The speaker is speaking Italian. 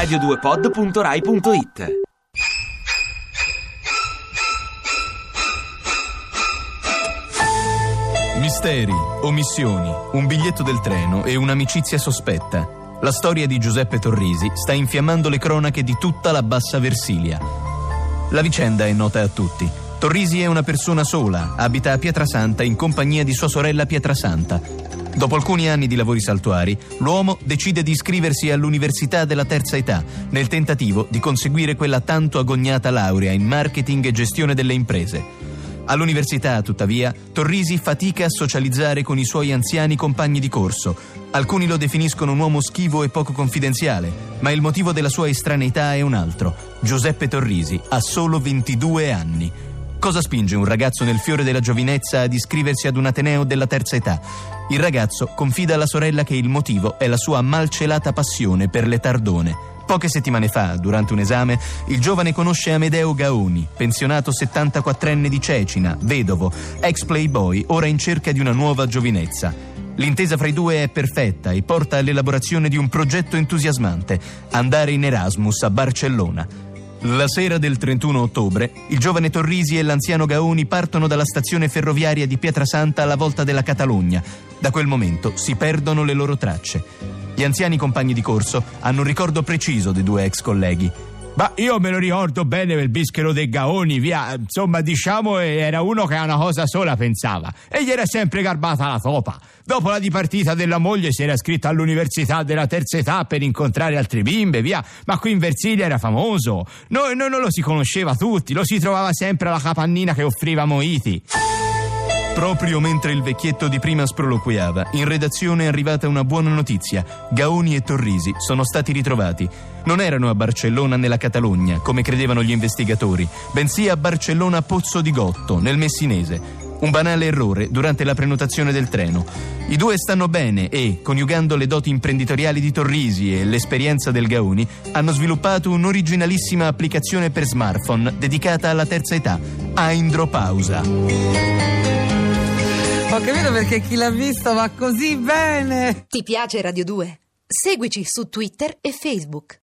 radio2pod.rai.it Misteri, omissioni, un biglietto del treno e un'amicizia sospetta. La storia di Giuseppe Torrisi sta infiammando le cronache di tutta la bassa Versilia. La vicenda è nota a tutti. Torrisi è una persona sola, abita a Pietrasanta in compagnia di sua sorella Pietrasanta. Dopo alcuni anni di lavori saltuari, l'uomo decide di iscriversi all'Università della Terza Età, nel tentativo di conseguire quella tanto agognata laurea in marketing e gestione delle imprese. All'università, tuttavia, Torrisi fatica a socializzare con i suoi anziani compagni di corso. Alcuni lo definiscono un uomo schivo e poco confidenziale, ma il motivo della sua estraneità è un altro. Giuseppe Torrisi ha solo 22 anni. Cosa spinge un ragazzo nel fiore della giovinezza ad iscriversi ad un Ateneo della terza età? Il ragazzo confida alla sorella che il motivo è la sua malcelata passione per le tardone. Poche settimane fa, durante un esame, il giovane conosce Amedeo Gaoni, pensionato 74enne di Cecina, vedovo, ex playboy, ora in cerca di una nuova giovinezza. L'intesa fra i due è perfetta e porta all'elaborazione di un progetto entusiasmante, andare in Erasmus a Barcellona. La sera del 31 ottobre, il giovane Torrisi e l'anziano Gaoni partono dalla stazione ferroviaria di Pietrasanta alla volta della Catalogna. Da quel momento si perdono le loro tracce. Gli anziani compagni di corso hanno un ricordo preciso dei due ex colleghi. Ma io me lo ricordo bene quel bischero dei Gaoni, via. Insomma, diciamo, era uno che a una cosa sola pensava. E gli era sempre garbata la topa. Dopo la dipartita della moglie si era iscritto all'università della terza età per incontrare altre bimbe, via. Ma qui in Versilia era famoso. Noi, noi non lo si conosceva tutti, lo si trovava sempre alla capannina che offriva moiti. Proprio mentre il vecchietto di prima sproloquiava, in redazione è arrivata una buona notizia. Gaoni e Torrisi sono stati ritrovati. Non erano a Barcellona nella Catalogna, come credevano gli investigatori, bensì a Barcellona Pozzo di Gotto, nel Messinese. Un banale errore durante la prenotazione del treno. I due stanno bene e, coniugando le doti imprenditoriali di Torrisi e l'esperienza del Gaoni, hanno sviluppato un'originalissima applicazione per smartphone dedicata alla terza età, Aindropausa. Ho capito perché chi l'ha visto va così bene. Ti piace Radio 2? Seguici su Twitter e Facebook.